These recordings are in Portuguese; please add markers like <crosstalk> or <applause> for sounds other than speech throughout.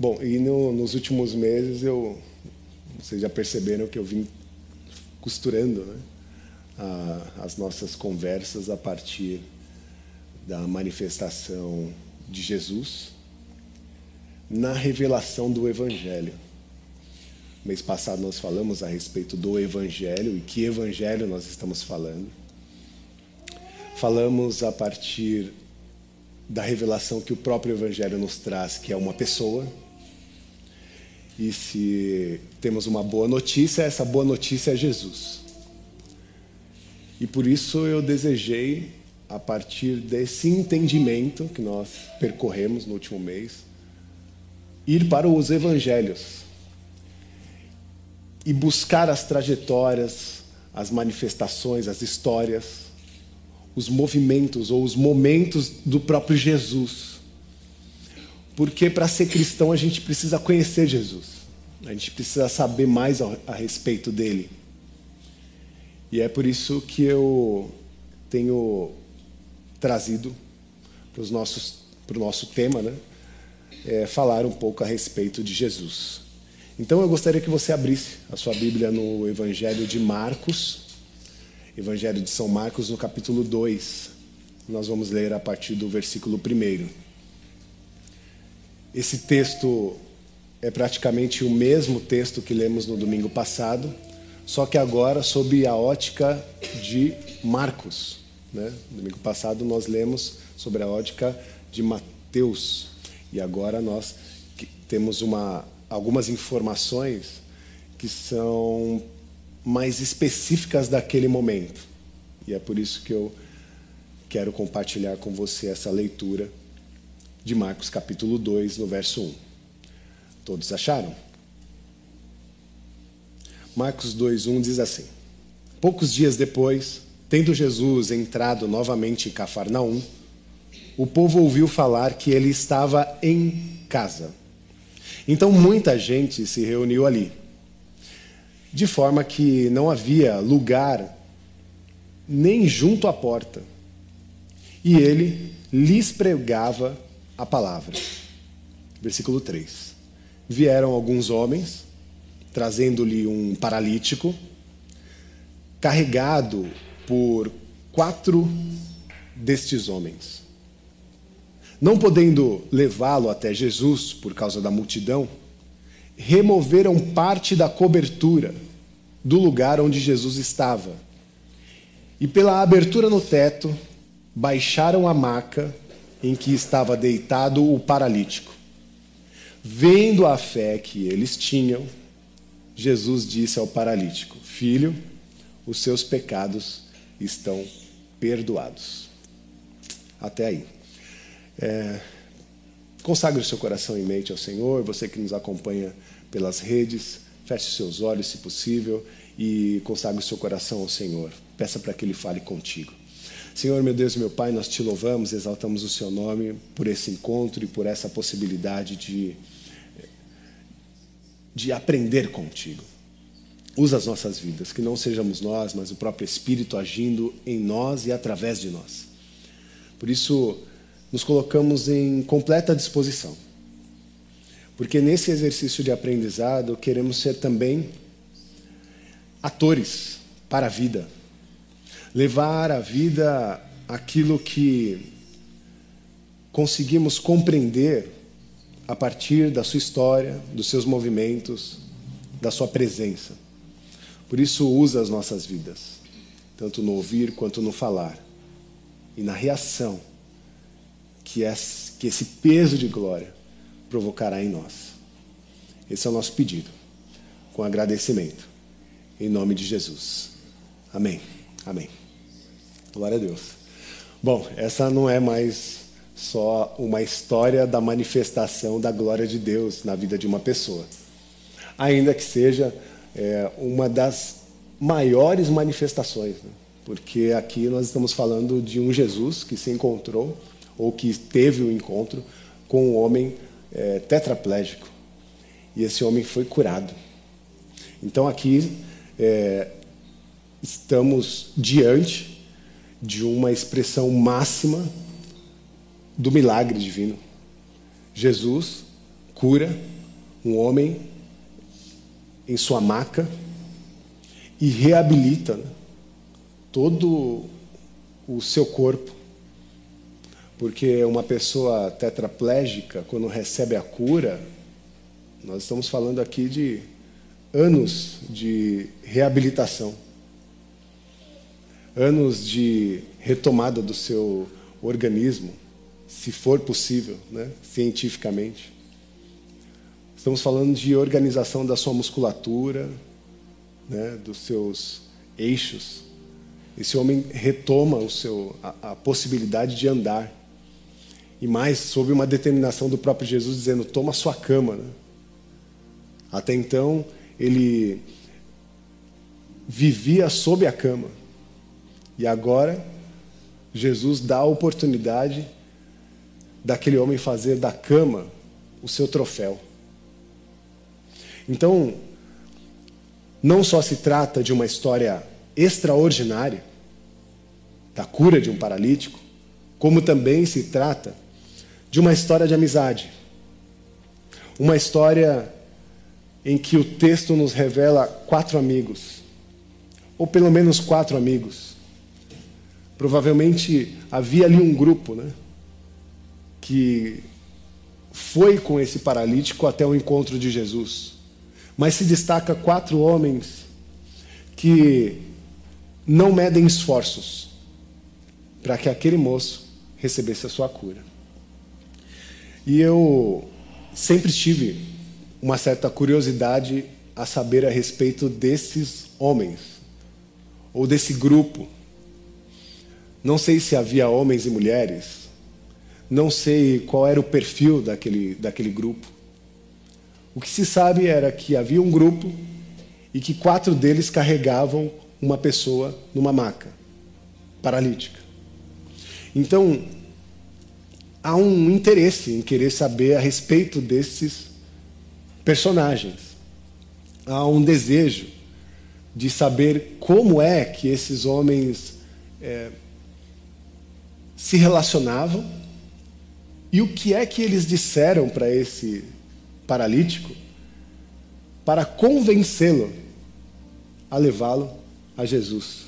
Bom, e no, nos últimos meses eu, vocês já perceberam que eu vim costurando né, a, as nossas conversas a partir da manifestação de Jesus na revelação do Evangelho. Mês passado nós falamos a respeito do Evangelho e que Evangelho nós estamos falando. Falamos a partir da revelação que o próprio Evangelho nos traz, que é uma pessoa. E se temos uma boa notícia, essa boa notícia é Jesus. E por isso eu desejei, a partir desse entendimento que nós percorremos no último mês, ir para os evangelhos e buscar as trajetórias, as manifestações, as histórias, os movimentos ou os momentos do próprio Jesus. Porque para ser cristão a gente precisa conhecer Jesus, a gente precisa saber mais a, respeito dele. E é por isso que eu tenho trazido para, os nossos, para o nosso tema, né? É, falar um pouco a respeito de Jesus. Então eu gostaria que você abrisse a sua Bíblia no Evangelho de Marcos, Evangelho de São Marcos, no capítulo 2. Nós vamos ler a partir do versículo 1. Esse texto é praticamente o mesmo texto que lemos no domingo passado, só que agora sob a ótica de Marcos. Né? Domingo passado nós lemos sobre a ótica de Mateus e agora nós temos uma, algumas informações que são mais específicas daquele momento. E é por isso que eu quero compartilhar com você essa leitura de Marcos capítulo 2, no verso 1. Todos acharam? Marcos 2:1 diz assim: Poucos dias depois, tendo Jesus entrado novamente em Cafarnaum, o povo ouviu falar que ele estava em casa. Então muita gente se reuniu ali, de forma que não havia lugar nem junto à porta. E ele lhes pregava a palavra. Versículo 3. Vieram alguns homens, trazendo-lhe um paralítico, carregado por quatro destes homens. Não podendo levá-lo até Jesus por causa da multidão, removeram parte da cobertura do lugar onde Jesus estava. E pela abertura no teto, baixaram a maca em que estava deitado o paralítico. Vendo a fé que eles tinham, Jesus disse ao paralítico: Filho, os seus pecados estão perdoados. Até aí. É, consagre o seu coração e mente ao Senhor, você que nos acompanha pelas redes, feche seus olhos, se possível, e consagre o seu coração ao Senhor. Peça para que Ele fale contigo. Senhor, meu Deus e meu Pai, nós te louvamos, exaltamos o seu nome por esse encontro e por essa possibilidade de, de aprender contigo. Usa as nossas vidas, que não sejamos nós, mas o próprio Espírito agindo em nós e através de nós. Por isso, nos colocamos em completa disposição. Porque nesse exercício de aprendizado queremos ser também atores para a vida. Levar à vida aquilo que conseguimos compreender a partir da sua história, dos seus movimentos, da sua presença. Por isso, usa as nossas vidas, tanto no ouvir quanto no falar, e na reação que, que esse peso de glória provocará em nós. Esse é o nosso pedido, com agradecimento, em nome de Jesus. Amém. Amém. Glória a Deus. Bom, essa não é mais só uma história da manifestação da glória de Deus na vida de uma pessoa, ainda que seja é, uma das maiores manifestações, né? porque aqui nós estamos falando de um Jesus que se encontrou ou que teve o um encontro com um homem é, tetraplégico. E esse homem foi curado. Então aqui é, estamos diante de uma expressão máxima do milagre divino. Jesus cura um homem em sua maca e reabilita né, todo o seu corpo. Porque uma pessoa tetraplégica, quando recebe a cura, nós estamos falando aqui de anos de reabilitação, anos de retomada do seu organismo, se for possível, né, cientificamente. Estamos falando de organização da sua musculatura, né, dos seus eixos. Esse homem retoma o seu, a, a possibilidade de andar. E mais, sob uma determinação do próprio Jesus dizendo: toma sua cama. Né? Até então, ele vivia sob a cama. E agora, Jesus dá a oportunidade daquele homem fazer da cama o seu troféu. Então, não só se trata de uma história extraordinária, da cura de um paralítico, como também se trata de uma história de amizade. Uma história em que o texto nos revela quatro amigos, ou pelo menos quatro amigos. Provavelmente havia ali um grupo, né? Que foi com esse paralítico até o encontro de Jesus. Mas se destaca quatro homens que não medem esforços para que aquele moço recebesse a sua cura. E eu sempre tive uma certa curiosidade a saber a respeito desses homens, ou desse grupo. Não sei se havia homens e mulheres, não sei qual era o perfil daquele, daquele grupo. O que se sabe era que havia um grupo e que quatro deles carregavam uma pessoa numa maca, paralítica. Então, há um interesse em querer saber a respeito desses personagens. Há um desejo de saber como é que esses homens é, se relacionavam e o que é que eles disseram para esse paralítico para convencê-lo a levá-lo a Jesus.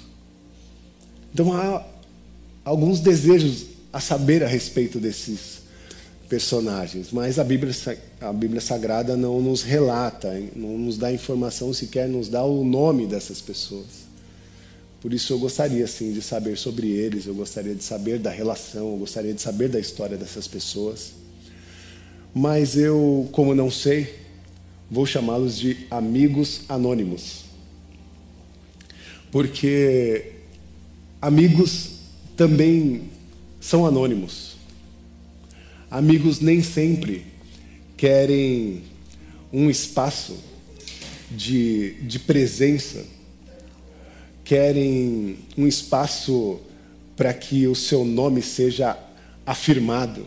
Então há alguns desejos a saber a respeito desses personagens, mas a Bíblia, a Bíblia Sagrada não nos relata, não nos dá informação sequer, nos dá o nome dessas pessoas. Por isso eu gostaria sim de saber sobre eles, eu gostaria de saber da relação, eu gostaria de saber da história dessas pessoas. Mas eu, como não sei, vou chamá-los de amigos anônimos. Porque amigos também são anônimos. Amigos nem sempre querem um espaço de, de presença, querem um espaço para que o seu nome seja afirmado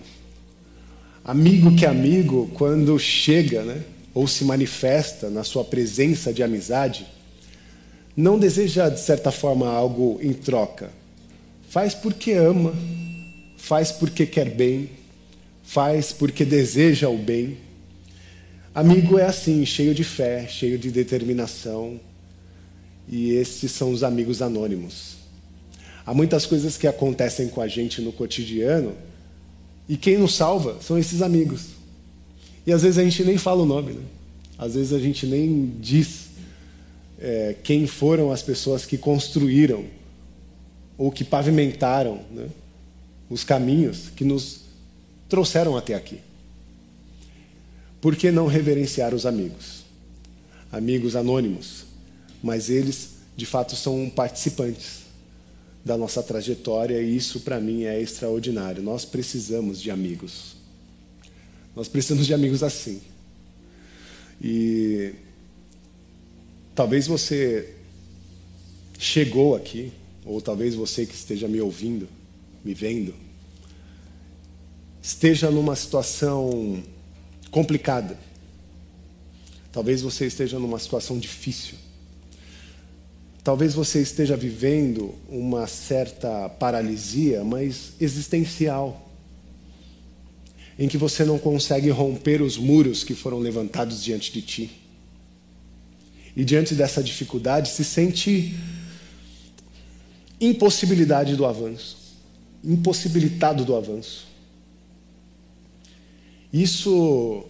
Amigo que amigo, quando chega, né, ou se manifesta na sua presença de amizade, não deseja, de certa forma, algo em troca. Faz porque ama, faz porque quer bem, faz porque deseja o bem. Amigo é assim, cheio de fé, cheio de determinação. E esses são os amigos anônimos. Há muitas coisas que acontecem com a gente no cotidiano e quem nos salva são esses amigos. E às vezes a gente nem fala o nome, né? Às vezes a gente nem diz é, quem foram as pessoas que construíram ou que pavimentaram né, os caminhos que nos trouxeram até aqui. Por que não reverenciar os amigos? Amigos anônimos, mas eles de fato são participantes da nossa trajetória e isso para mim é extraordinário. Nós precisamos de amigos. Nós precisamos de amigos assim. E talvez você chegou aqui, ou talvez você que esteja me ouvindo, me vendo, esteja numa situação complicada. Talvez você esteja numa situação difícil. Talvez você esteja vivendo uma certa paralisia, mas existencial. em que você não consegue romper os muros que foram levantados diante de ti. E diante dessa dificuldade se sente impossibilidade do avanço, impossibilitado do avanço. Isso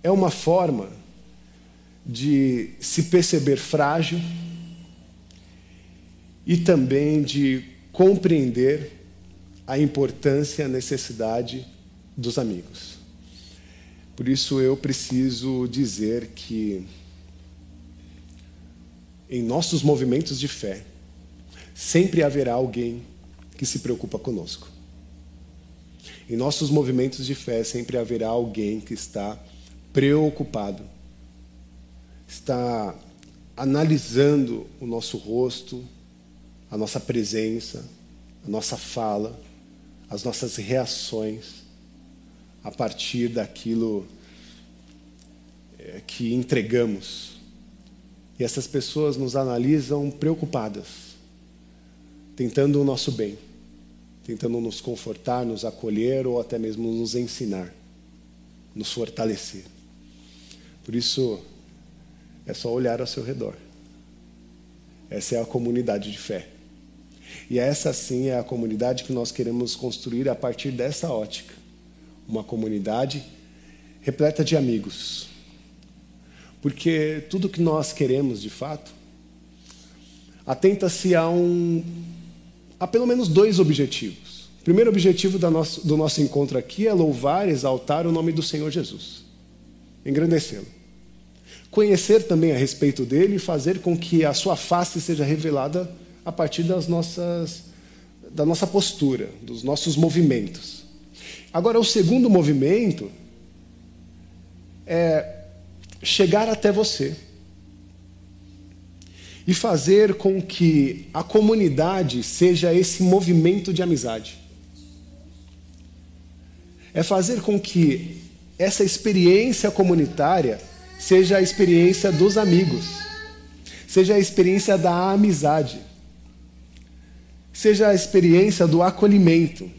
é uma forma de se perceber frágil e também de compreender a importância e a necessidade dos amigos. Por isso eu preciso dizer que em nossos movimentos de fé sempre haverá alguém que se preocupa conosco. Em nossos movimentos de fé sempre haverá alguém que está preocupado, está analisando o nosso rosto, a nossa presença, a nossa fala, as nossas reações a partir daquilo eh, que entregamos. E essas pessoas nos analisam preocupadas, tentando o nosso bem, tentando nos confortar, nos acolher ou até mesmo nos ensinar, nos fortalecer. Por isso, é só olhar ao seu redor. Essa é a comunidade de fé. E essa sim é a comunidade que nós queremos construir a partir dessa ótica. Uma comunidade repleta de amigos. Porque tudo que nós queremos de fato atenta-se a um a pelo menos dois objetivos. O primeiro objetivo do nosso, do nosso encontro aqui é louvar, exaltar o nome do Senhor Jesus, engrandecê-lo. Conhecer também a respeito dele e fazer com que a sua face seja revelada a partir das nossas, da nossa postura, dos nossos movimentos. Agora, o segundo movimento é chegar até você e fazer com que a comunidade seja esse movimento de amizade. É fazer com que essa experiência comunitária seja a experiência dos amigos, seja a experiência da amizade seja a experiência do acolhimento,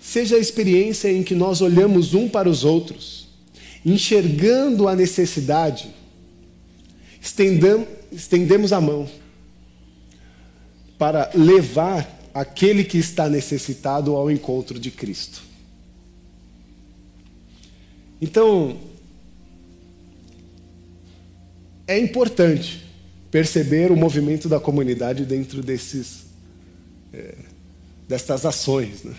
seja a experiência em que nós olhamos um para os outros, enxergando a necessidade, estendemos a mão para levar aquele que está necessitado ao encontro de Cristo. Então, é importante perceber o movimento da comunidade dentro desses, é, destas ações. Né?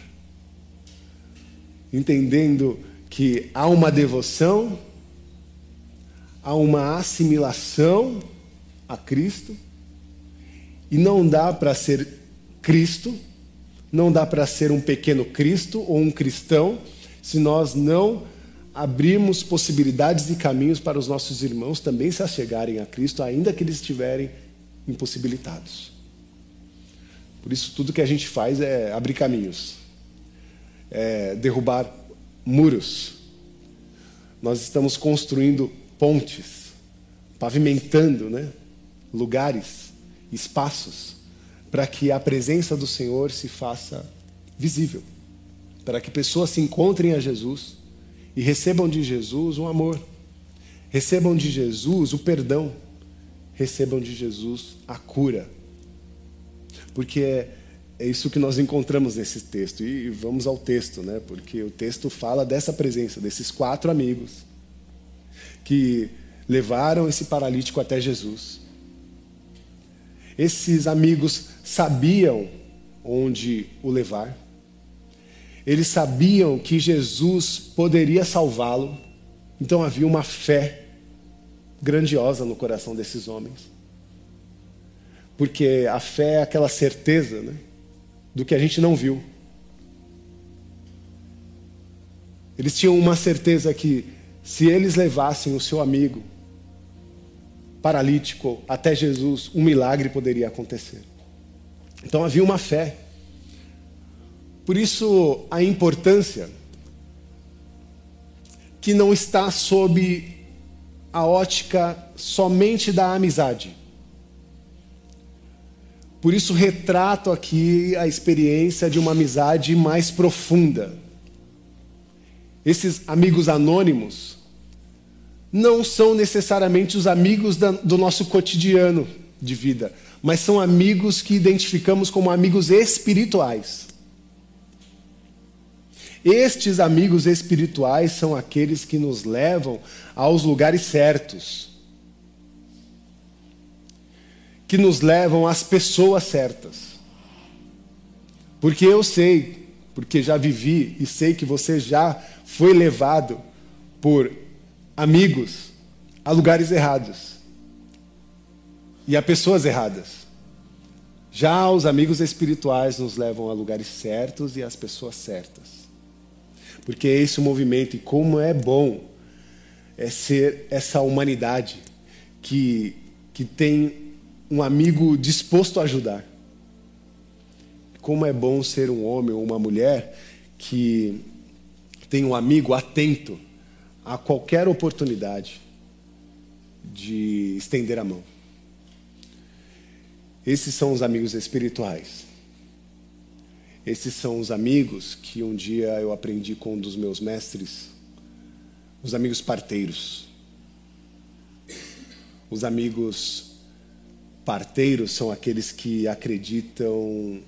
Entendendo que há uma devoção, há uma assimilação a Cristo, e não dá para ser Cristo, não dá para ser um pequeno Cristo ou um cristão, se nós não abrimos possibilidades e caminhos para os nossos irmãos também se achegarem a Cristo, ainda que eles estiverem impossibilitados. Por isso, tudo que a gente faz é abrir caminhos, é derrubar muros. Nós estamos construindo pontes, pavimentando né, lugares, espaços, para que a presença do Senhor se faça visível, para que pessoas se encontrem a Jesus e recebam de Jesus o amor, recebam de Jesus o perdão, recebam de Jesus a cura. Porque é, é isso que nós encontramos nesse texto. E vamos ao texto, né? Porque o texto fala dessa presença, desses quatro amigos que levaram esse paralítico até Jesus. Esses amigos sabiam onde o levar. Eles sabiam que Jesus poderia salvá-lo, então havia uma fé grandiosa no coração desses homens. Porque a fé é aquela certeza né, do que a gente não viu. Eles tinham uma certeza que se eles levassem o seu amigo paralítico até Jesus, um milagre poderia acontecer. Então havia uma fé. Por isso, a importância que não está sob a ótica somente da amizade. Por isso, retrato aqui a experiência de uma amizade mais profunda. Esses amigos anônimos não são necessariamente os amigos do nosso cotidiano de vida, mas são amigos que identificamos como amigos espirituais. Estes amigos espirituais são aqueles que nos levam aos lugares certos, que nos levam às pessoas certas. Porque eu sei, porque já vivi e sei que você já foi levado por amigos a lugares errados e a pessoas erradas. Já os amigos espirituais nos levam a lugares certos e às pessoas certas. Porque é esse o movimento e como é bom é ser essa humanidade que, que tem um amigo disposto a ajudar. Como é bom ser um homem ou uma mulher que tem um amigo atento a qualquer oportunidade de estender a mão. Esses são os amigos espirituais. Esses são os amigos que um dia eu aprendi com um dos meus mestres, os amigos parteiros. Os amigos parteiros são aqueles que acreditam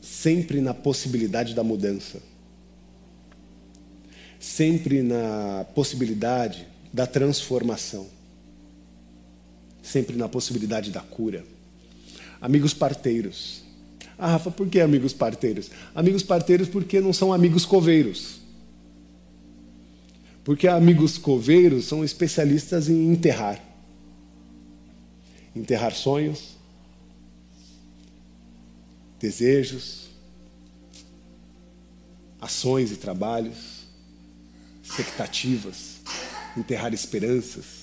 sempre na possibilidade da mudança, sempre na possibilidade da transformação, sempre na possibilidade da cura. Amigos parteiros. Ah, Rafa, por que amigos parteiros? Amigos parteiros porque não são amigos coveiros. Porque amigos coveiros são especialistas em enterrar. Enterrar sonhos, desejos, ações e trabalhos, expectativas, enterrar esperanças.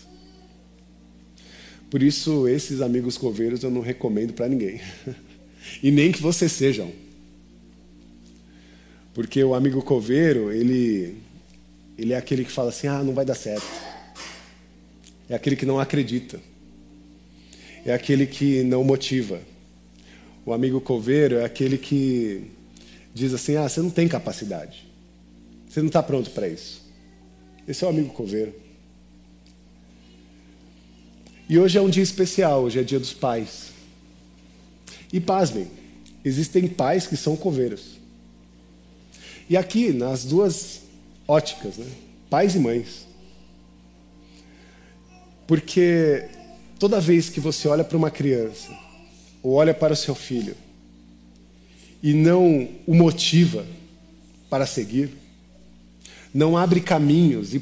Por isso, esses amigos coveiros eu não recomendo para ninguém. <laughs> e nem que vocês sejam. Porque o amigo coveiro, ele, ele é aquele que fala assim: ah, não vai dar certo. É aquele que não acredita. É aquele que não motiva. O amigo coveiro é aquele que diz assim: ah, você não tem capacidade. Você não está pronto para isso. Esse é o amigo coveiro. E hoje é um dia especial, hoje é dia dos pais. E pasmem, existem pais que são coveiros. E aqui, nas duas óticas, né? pais e mães. Porque toda vez que você olha para uma criança, ou olha para o seu filho, e não o motiva para seguir, não abre caminhos e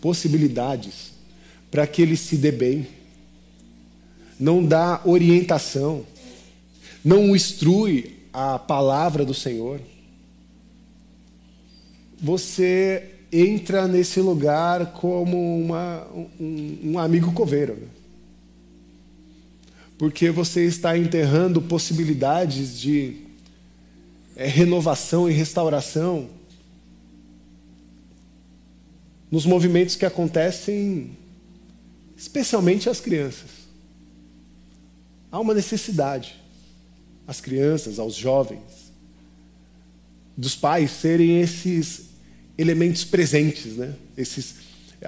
possibilidades para que ele se dê bem. Não dá orientação. Não instrui a palavra do Senhor. Você entra nesse lugar como uma, um, um amigo coveiro. Né? Porque você está enterrando possibilidades de é, renovação e restauração nos movimentos que acontecem especialmente as crianças. Há uma necessidade, às crianças, aos jovens, dos pais serem esses elementos presentes, né? esses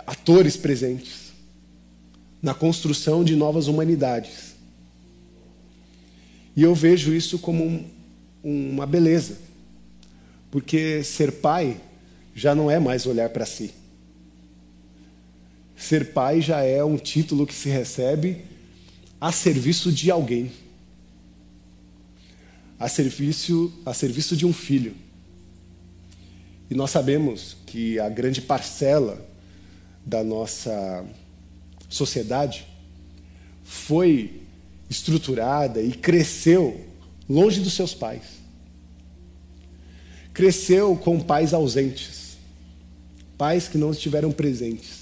atores presentes na construção de novas humanidades. E eu vejo isso como um, uma beleza, porque ser pai já não é mais olhar para si. Ser pai já é um título que se recebe a serviço de alguém, a serviço, a serviço de um filho. E nós sabemos que a grande parcela da nossa sociedade foi estruturada e cresceu longe dos seus pais. Cresceu com pais ausentes, pais que não estiveram presentes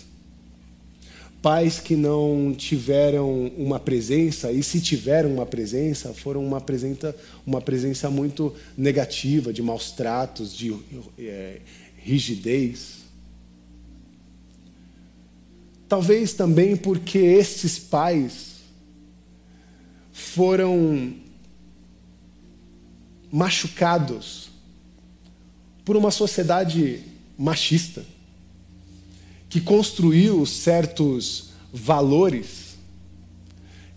pais que não tiveram uma presença, e se tiveram uma presença, foram uma presença, uma presença muito negativa, de maus tratos, de é, rigidez. Talvez também porque estes pais foram machucados por uma sociedade machista que construiu certos valores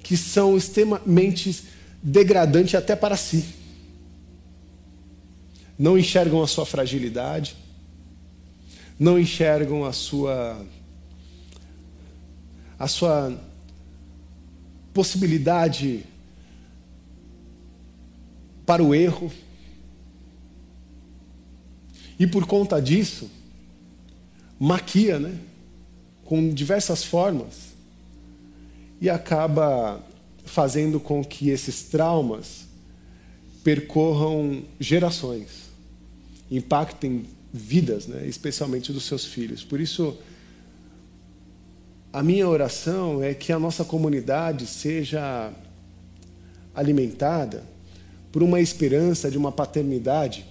que são extremamente degradantes até para si. Não enxergam a sua fragilidade, não enxergam a sua a sua possibilidade para o erro. E por conta disso, maquia, né? Com diversas formas. E acaba fazendo com que esses traumas percorram gerações, impactem vidas, né? especialmente dos seus filhos. Por isso, a minha oração é que a nossa comunidade seja alimentada por uma esperança de uma paternidade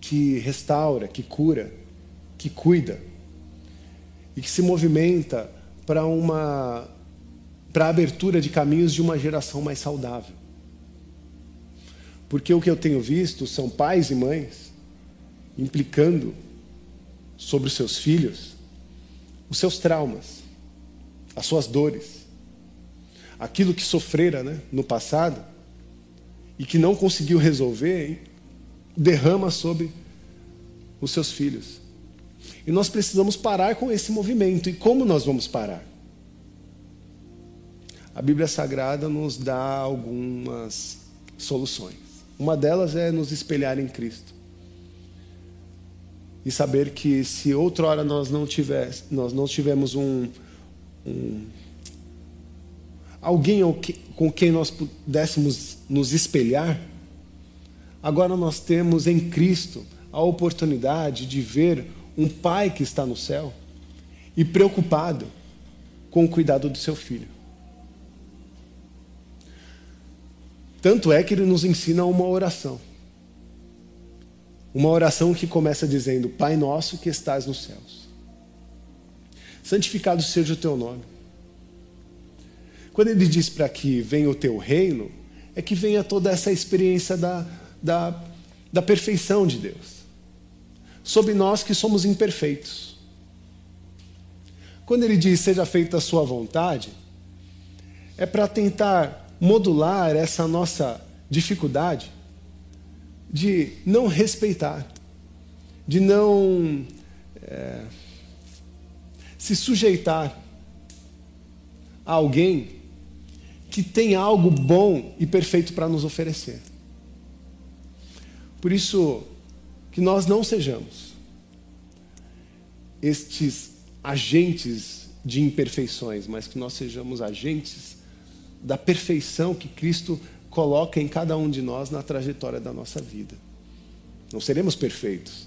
que restaura, que cura, que cuida e que se movimenta para uma para a abertura de caminhos de uma geração mais saudável. Porque o que eu tenho visto são pais e mães implicando sobre os seus filhos os seus traumas, as suas dores, aquilo que sofrera né, no passado e que não conseguiu resolver, derrama sobre os seus filhos. E nós precisamos parar com esse movimento. E como nós vamos parar? A Bíblia Sagrada nos dá algumas soluções. Uma delas é nos espelhar em Cristo e saber que se outrora nós não tivemos, nós não tivemos um, um alguém com quem nós pudéssemos nos espelhar, agora nós temos em Cristo a oportunidade de ver um pai que está no céu e preocupado com o cuidado do seu filho. Tanto é que ele nos ensina uma oração. Uma oração que começa dizendo: Pai nosso que estás nos céus, santificado seja o teu nome. Quando ele diz para que venha o teu reino, é que venha toda essa experiência da, da, da perfeição de Deus, sobre nós que somos imperfeitos. Quando ele diz seja feita a sua vontade, é para tentar modular essa nossa dificuldade de não respeitar, de não é, se sujeitar a alguém que tem algo bom e perfeito para nos oferecer. Por isso, que nós não sejamos estes agentes de imperfeições, mas que nós sejamos agentes da perfeição que Cristo coloca em cada um de nós na trajetória da nossa vida. Não seremos perfeitos,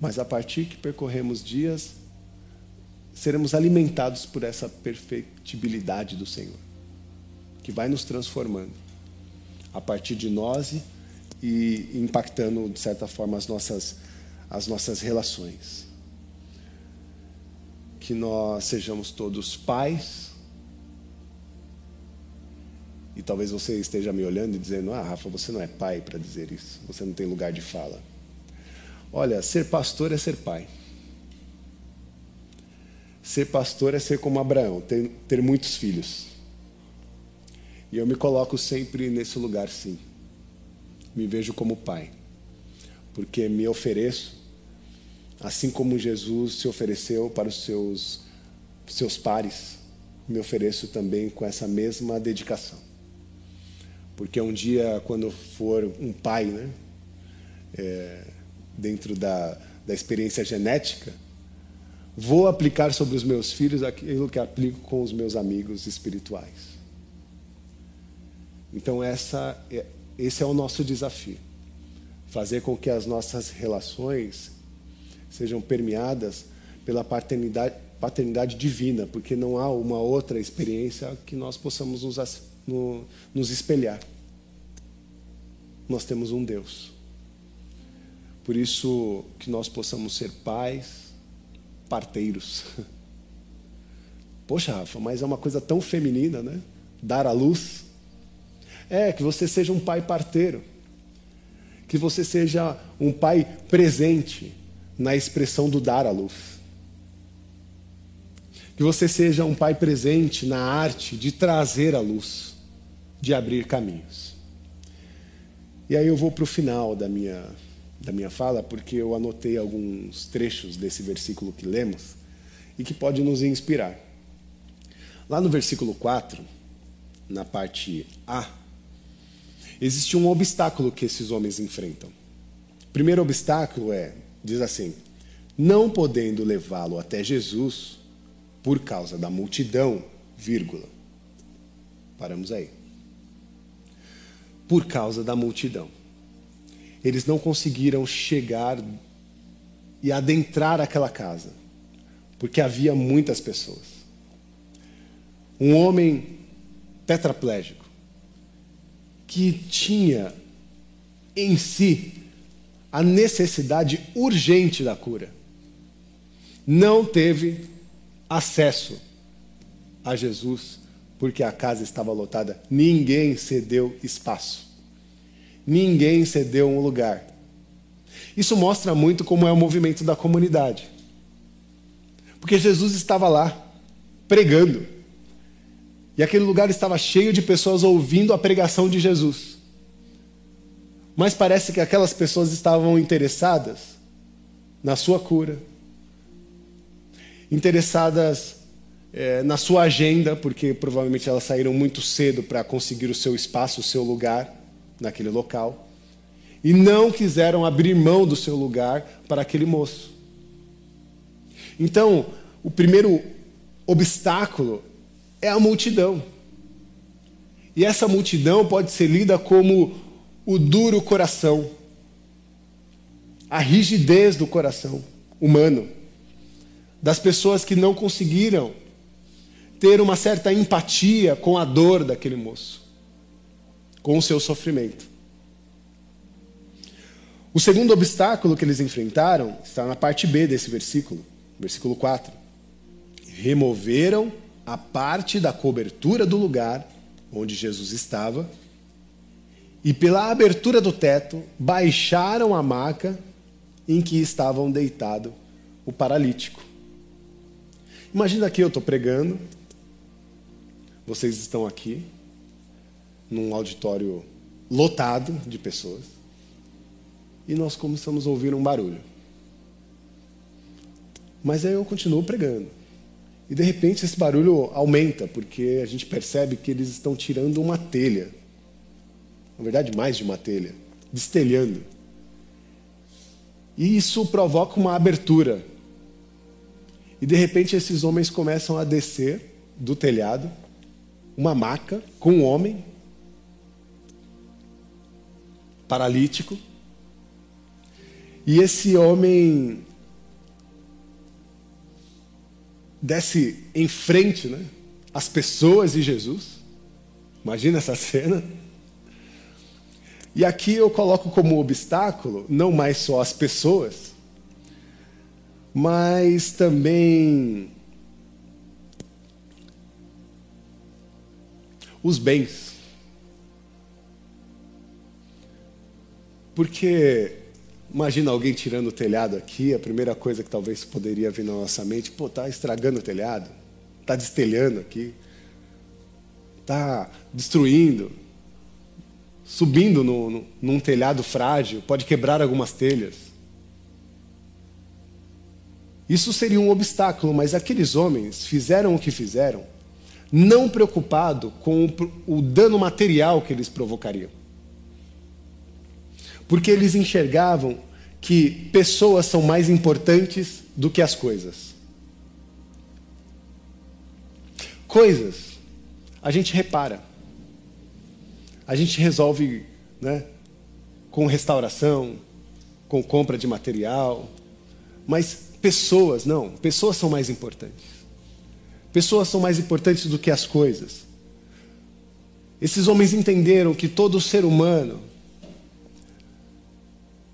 mas a partir que percorremos dias, seremos alimentados por essa perfeitibilidade do Senhor, que vai nos transformando a partir de nós e impactando, de certa forma, as nossas, as nossas relações. Que nós sejamos todos pais, e talvez você esteja me olhando e dizendo: Ah, Rafa, você não é pai para dizer isso, você não tem lugar de fala. Olha, ser pastor é ser pai. Ser pastor é ser como Abraão, ter, ter muitos filhos. E eu me coloco sempre nesse lugar, sim. Me vejo como pai. Porque me ofereço, assim como Jesus se ofereceu para os seus, seus pares, me ofereço também com essa mesma dedicação. Porque um dia, quando for um pai, né, é, dentro da, da experiência genética, vou aplicar sobre os meus filhos aquilo que aplico com os meus amigos espirituais. Então, essa, é, esse é o nosso desafio. Fazer com que as nossas relações sejam permeadas pela paternidade, paternidade divina, porque não há uma outra experiência que nós possamos nos no, nos espelhar. Nós temos um Deus. Por isso que nós possamos ser pais, parteiros. <laughs> Poxa, Rafa, mas é uma coisa tão feminina, né? Dar à luz. É, que você seja um pai parteiro. Que você seja um pai presente na expressão do dar à luz. Que você seja um pai presente na arte de trazer a luz, de abrir caminhos. E aí eu vou para o final da minha, da minha fala, porque eu anotei alguns trechos desse versículo que lemos e que pode nos inspirar. Lá no versículo 4, na parte A, existe um obstáculo que esses homens enfrentam. O primeiro obstáculo é, diz assim: não podendo levá-lo até Jesus por causa da multidão, vírgula. Paramos aí. Por causa da multidão. Eles não conseguiram chegar e adentrar aquela casa, porque havia muitas pessoas. Um homem tetraplégico que tinha em si a necessidade urgente da cura. Não teve acesso a Jesus porque a casa estava lotada. Ninguém cedeu espaço. Ninguém cedeu um lugar. Isso mostra muito como é o movimento da comunidade. Porque Jesus estava lá, pregando. E aquele lugar estava cheio de pessoas ouvindo a pregação de Jesus. Mas parece que aquelas pessoas estavam interessadas na sua cura, interessadas é, na sua agenda, porque provavelmente elas saíram muito cedo para conseguir o seu espaço, o seu lugar naquele local, e não quiseram abrir mão do seu lugar para aquele moço. Então, o primeiro obstáculo é a multidão. E essa multidão pode ser lida como o duro coração, a rigidez do coração humano, das pessoas que não conseguiram ter uma certa empatia com a dor daquele moço, com o seu sofrimento. O segundo obstáculo que eles enfrentaram está na parte B desse versículo, versículo 4. Removeram a parte da cobertura do lugar onde Jesus estava, e pela abertura do teto baixaram a maca em que estavam deitado o paralítico. Imagina que eu estou pregando, vocês estão aqui, num auditório lotado de pessoas, e nós começamos a ouvir um barulho. Mas aí eu continuo pregando. E de repente esse barulho aumenta, porque a gente percebe que eles estão tirando uma telha. Na verdade, mais de uma telha, destelhando. E isso provoca uma abertura. E de repente esses homens começam a descer do telhado, uma maca com um homem paralítico. E esse homem desce em frente, né? As pessoas e Jesus. Imagina essa cena. E aqui eu coloco como obstáculo não mais só as pessoas, mas também os bens. Porque Imagina alguém tirando o telhado aqui, a primeira coisa que talvez poderia vir na nossa mente, pô, tá estragando o telhado, tá destelhando aqui, tá destruindo, subindo no, no, num telhado frágil, pode quebrar algumas telhas. Isso seria um obstáculo, mas aqueles homens fizeram o que fizeram, não preocupado com o, o dano material que eles provocariam porque eles enxergavam que pessoas são mais importantes do que as coisas. Coisas, a gente repara, a gente resolve né, com restauração, com compra de material, mas pessoas, não, pessoas são mais importantes. Pessoas são mais importantes do que as coisas. Esses homens entenderam que todo ser humano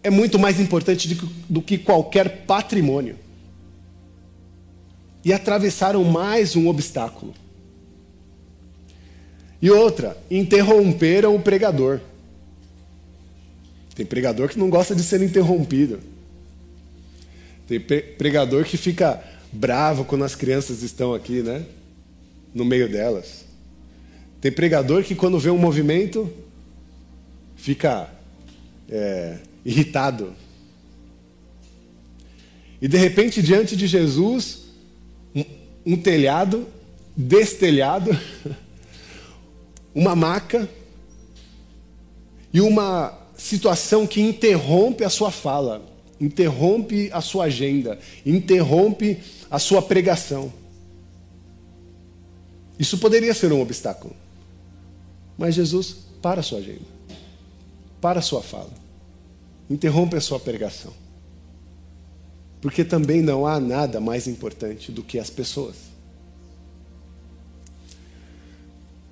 é muito mais importante do que qualquer patrimônio. E atravessaram mais um obstáculo. E outra, interromperam o pregador. Tem pregador que não gosta de ser interrompido. Tem pregador que fica bravo quando as crianças estão aqui, né? No meio delas. Tem pregador que, quando vê um movimento, fica é, irritado. E de repente, diante de Jesus, um, um telhado destelhado, <laughs> uma maca e uma situação que interrompe a sua fala, interrompe a sua agenda, interrompe a sua pregação. Isso poderia ser um obstáculo. Mas Jesus para a sua agenda, para a sua fala, interrompe a sua pregação. Porque também não há nada mais importante do que as pessoas.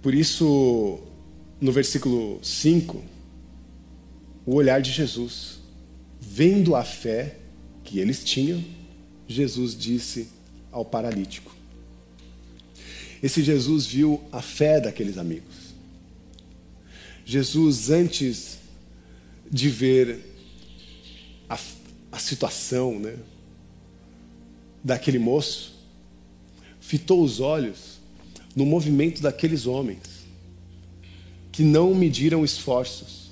Por isso, no versículo 5, o olhar de Jesus, vendo a fé que eles tinham, Jesus disse ao paralítico. Esse Jesus viu a fé daqueles amigos. Jesus, antes de ver a, a situação né, daquele moço, fitou os olhos no movimento daqueles homens que não mediram esforços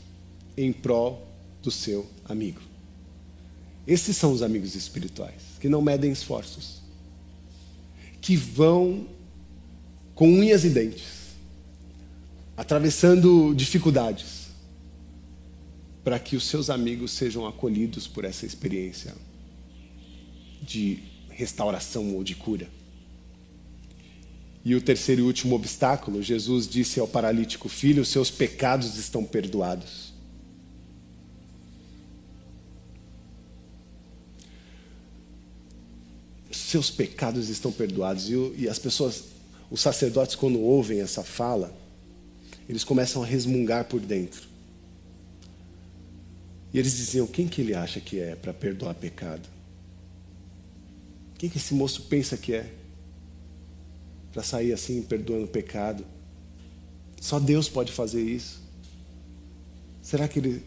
em prol do seu amigo. Esses são os amigos espirituais, que não medem esforços, que vão com unhas e dentes, atravessando dificuldades, para que os seus amigos sejam acolhidos por essa experiência de restauração ou de cura. E o terceiro e último obstáculo, Jesus disse ao paralítico: Filho, seus pecados estão perdoados. Seus pecados estão perdoados. E, as pessoas, os sacerdotes, quando ouvem essa fala, eles começam a resmungar por dentro. E eles diziam: quem que ele acha que é para perdoar pecado? Quem que esse moço pensa que é? Para sair assim, perdoando pecado. Só Deus pode fazer isso. Será que ele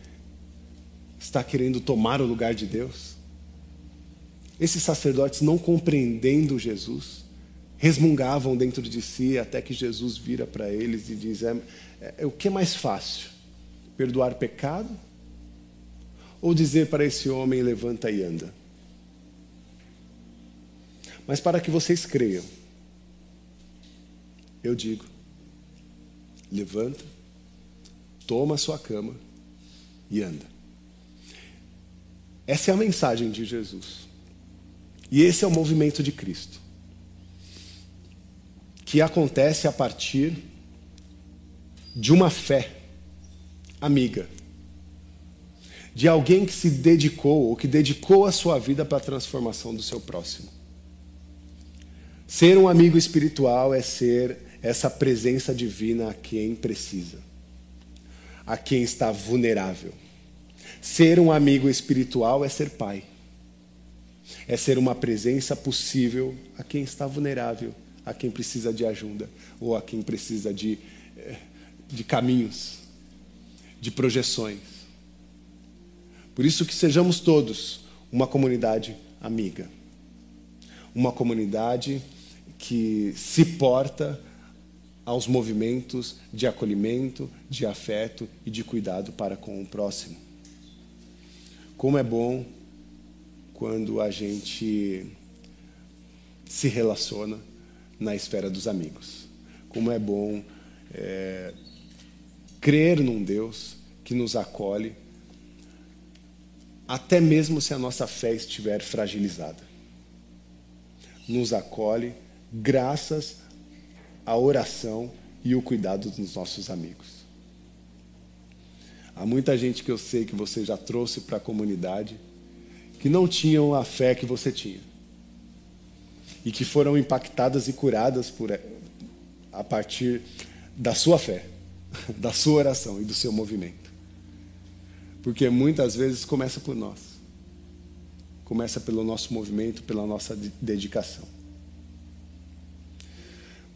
está querendo tomar o lugar de Deus? Esses sacerdotes, não compreendendo Jesus, resmungavam dentro de si até que Jesus vira para eles e diz: é, é, o que é mais fácil? Perdoar pecado? Ou dizer para esse homem: levanta e anda? Mas para que vocês creiam, eu digo: levanta, toma a sua cama e anda. Essa é a mensagem de Jesus. E esse é o movimento de Cristo. Que acontece a partir de uma fé amiga, de alguém que se dedicou ou que dedicou a sua vida para a transformação do seu próximo. Ser um amigo espiritual é ser essa presença divina a quem precisa, a quem está vulnerável. Ser um amigo espiritual é ser pai, é ser uma presença possível a quem está vulnerável, a quem precisa de ajuda ou a quem precisa de eh, de caminhos, de projeções. Por isso que sejamos todos uma comunidade amiga. Uma comunidade que se porta aos movimentos de acolhimento, de afeto e de cuidado para com o próximo. Como é bom quando a gente se relaciona na esfera dos amigos. Como é bom é, crer num Deus que nos acolhe, até mesmo se a nossa fé estiver fragilizada. Nos acolhe graças à oração e o cuidado dos nossos amigos. Há muita gente que eu sei que você já trouxe para a comunidade que não tinham a fé que você tinha e que foram impactadas e curadas por a partir da sua fé. <laughs> da sua oração e do seu movimento. Porque muitas vezes começa por nós. Começa pelo nosso movimento, pela nossa dedicação.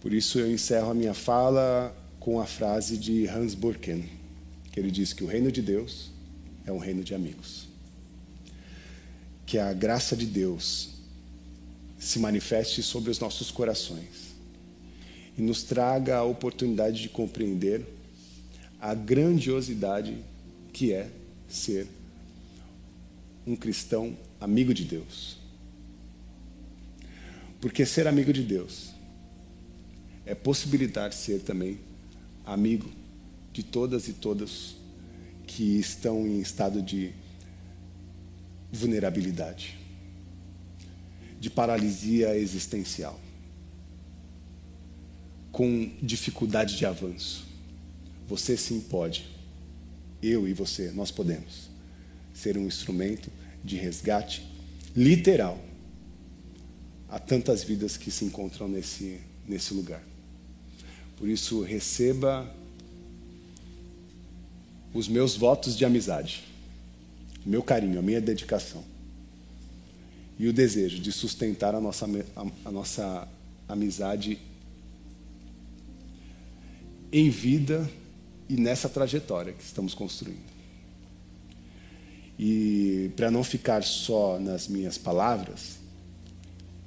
Por isso eu encerro a minha fala com a frase de Hans Burken, que ele diz que o reino de Deus é um reino de amigos. Que a graça de Deus se manifeste sobre os nossos corações e nos traga a oportunidade de compreender a grandiosidade que é ser um cristão amigo de Deus. Porque ser amigo de Deus é possibilitar ser também amigo de todas e todos que estão em estado de vulnerabilidade, de paralisia existencial, com dificuldade de avanço. Você sim pode, eu e você, nós podemos ser um instrumento de resgate literal a tantas vidas que se encontram nesse, nesse lugar. Por isso, receba os meus votos de amizade, meu carinho, a minha dedicação e o desejo de sustentar a nossa, a, a nossa amizade em vida e nessa trajetória que estamos construindo. E para não ficar só nas minhas palavras,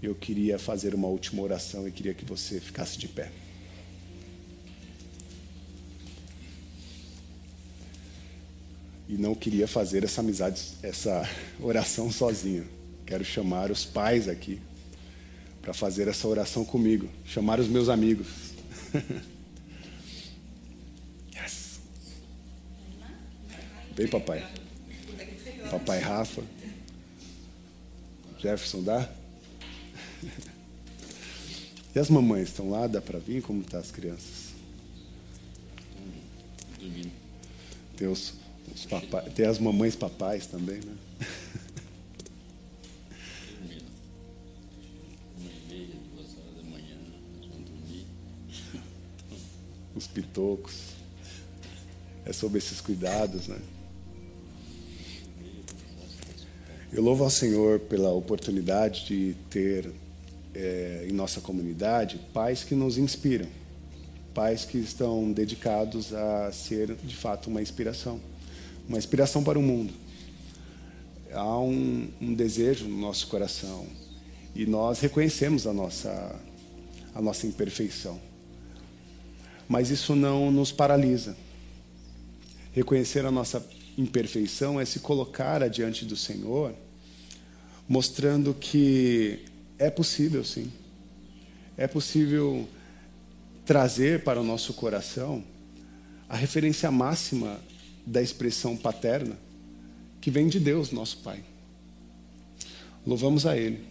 eu queria fazer uma última oração e queria que você ficasse de pé. E não queria fazer essa amizade, essa oração sozinho. Quero chamar os pais aqui para fazer essa oração comigo, chamar os meus amigos. <laughs> Vem, papai. Papai Rafa. Jefferson, dá? <laughs> E as mamães estão lá? Dá para vir? Como estão tá as crianças? Dormindo. Tem, os, os papai, tem as mamães papais também, né? Dormindo. Uma e meia, duas horas da manhã, nós vamos dormir. Os pitocos. É sobre esses cuidados, né? Eu louvo ao Senhor pela oportunidade de ter é, em nossa comunidade pais que nos inspiram, pais que estão dedicados a ser de fato uma inspiração, uma inspiração para o mundo. Há um, um desejo no nosso coração e nós reconhecemos a nossa a nossa imperfeição, mas isso não nos paralisa. Reconhecer a nossa imperfeição é se colocar adiante do Senhor, mostrando que é possível, sim. É possível trazer para o nosso coração a referência máxima da expressão paterna que vem de Deus, nosso Pai. Louvamos a Ele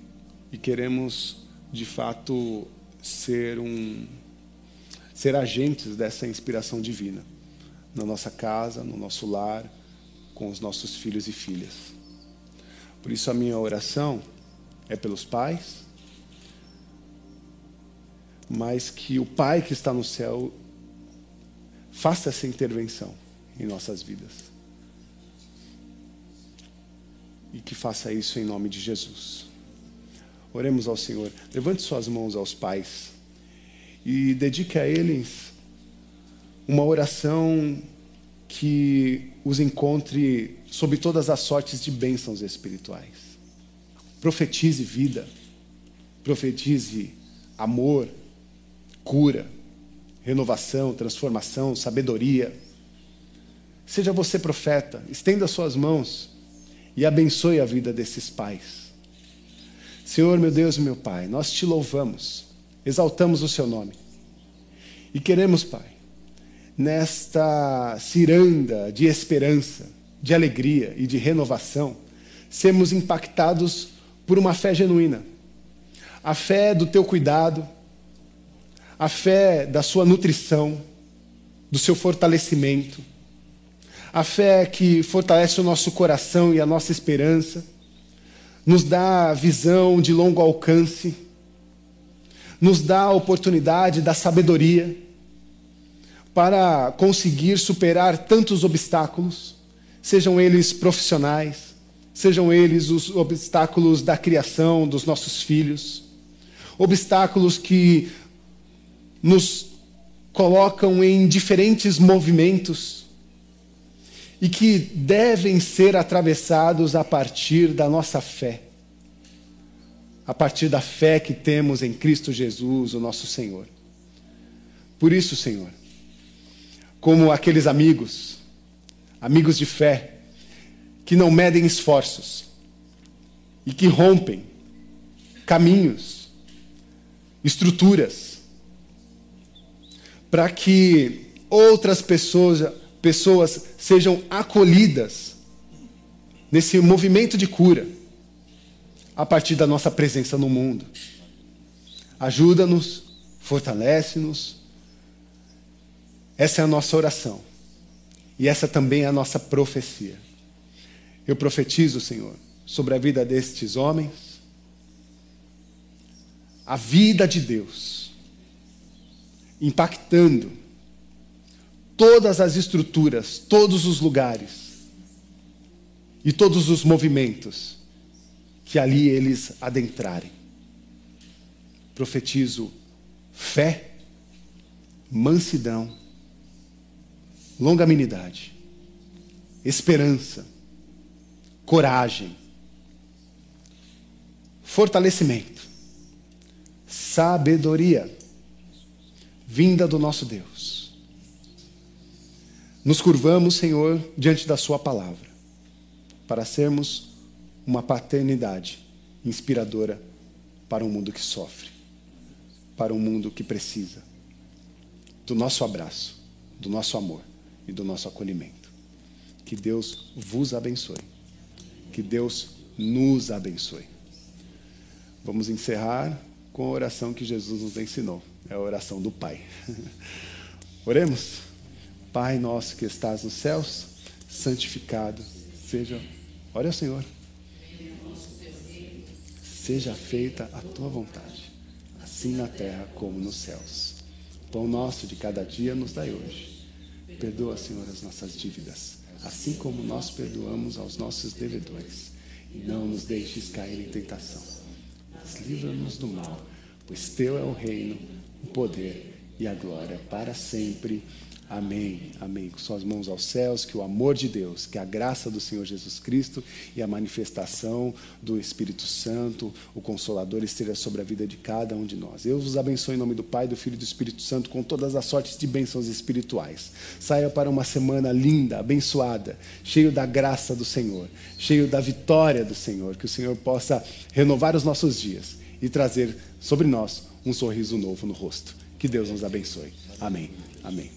e queremos, de fato, ser um ser agentes dessa inspiração divina na nossa casa, no nosso lar, com os nossos filhos e filhas. Por isso, a minha oração é pelos pais, mas que o Pai que está no céu faça essa intervenção em nossas vidas. E que faça isso em nome de Jesus. Oremos ao Senhor. Levante suas mãos aos pais e dedique a eles uma oração que os encontre sob todas as sortes de bênçãos espirituais. Profetize vida, profetize amor, cura, renovação, transformação, sabedoria. Seja você profeta, estenda suas mãos e abençoe a vida desses pais. Senhor, meu Deus e meu Pai, nós te louvamos, exaltamos o seu nome e queremos, Pai, nesta ciranda de esperança, de alegria e de renovação, sermos impactados por uma fé genuína. A fé do teu cuidado, a fé da sua nutrição, do seu fortalecimento, a fé que fortalece o nosso coração e a nossa esperança, nos dá visão de longo alcance, nos dá a oportunidade da sabedoria para conseguir superar tantos obstáculos, sejam eles profissionais, sejam eles os obstáculos da criação dos nossos filhos, obstáculos que nos colocam em diferentes movimentos e que devem ser atravessados a partir da nossa fé. A partir da fé que temos em Cristo Jesus, o nosso Senhor. Por isso, Senhor, como aqueles amigos, amigos de fé, que não medem esforços e que rompem caminhos, estruturas, para que outras pessoas pessoas sejam acolhidas nesse movimento de cura a partir da nossa presença no mundo. Ajuda-nos, fortalece-nos. Essa é a nossa oração. E essa também é a nossa profecia. Eu profetizo, Senhor, sobre a vida destes homens, a vida de Deus, impactando todas as estruturas, todos os lugares e todos os movimentos que ali eles adentrarem. Profetizo fé, mansidão, longanimidade, esperança, coragem, fortalecimento, sabedoria, vinda do nosso Deus. Nos curvamos, Senhor, diante da Sua palavra, para sermos uma paternidade inspiradora para um mundo que sofre, para um mundo que precisa do nosso abraço, do nosso amor e do nosso acolhimento. Que Deus vos abençoe. Que Deus nos abençoe. Vamos encerrar com a oração que Jesus nos ensinou. É a oração do Pai. <laughs> Oremos. Pai nosso que estás nos céus, santificado seja. Olha, Senhor. Seja feita a tua vontade, assim na terra como nos céus. Pão nosso de cada dia nos dai hoje. Perdoa, Senhor, as nossas dívidas, assim como nós perdoamos aos nossos devedores. E não nos deixes cair em tentação. Mas livra-nos do mal, pois teu é o reino, o poder e a glória para sempre. Amém, amém. Com suas mãos aos céus, que o amor de Deus, que a graça do Senhor Jesus Cristo e a manifestação do Espírito Santo, o Consolador, esteja sobre a vida de cada um de nós. Eu vos abençoe em nome do Pai, do Filho e do Espírito Santo, com todas as sortes de bênçãos espirituais. Saia para uma semana linda, abençoada, cheio da graça do Senhor, cheio da vitória do Senhor, que o Senhor possa renovar os nossos dias e trazer sobre nós um sorriso novo no rosto. Que Deus nos abençoe. Amém. Amém.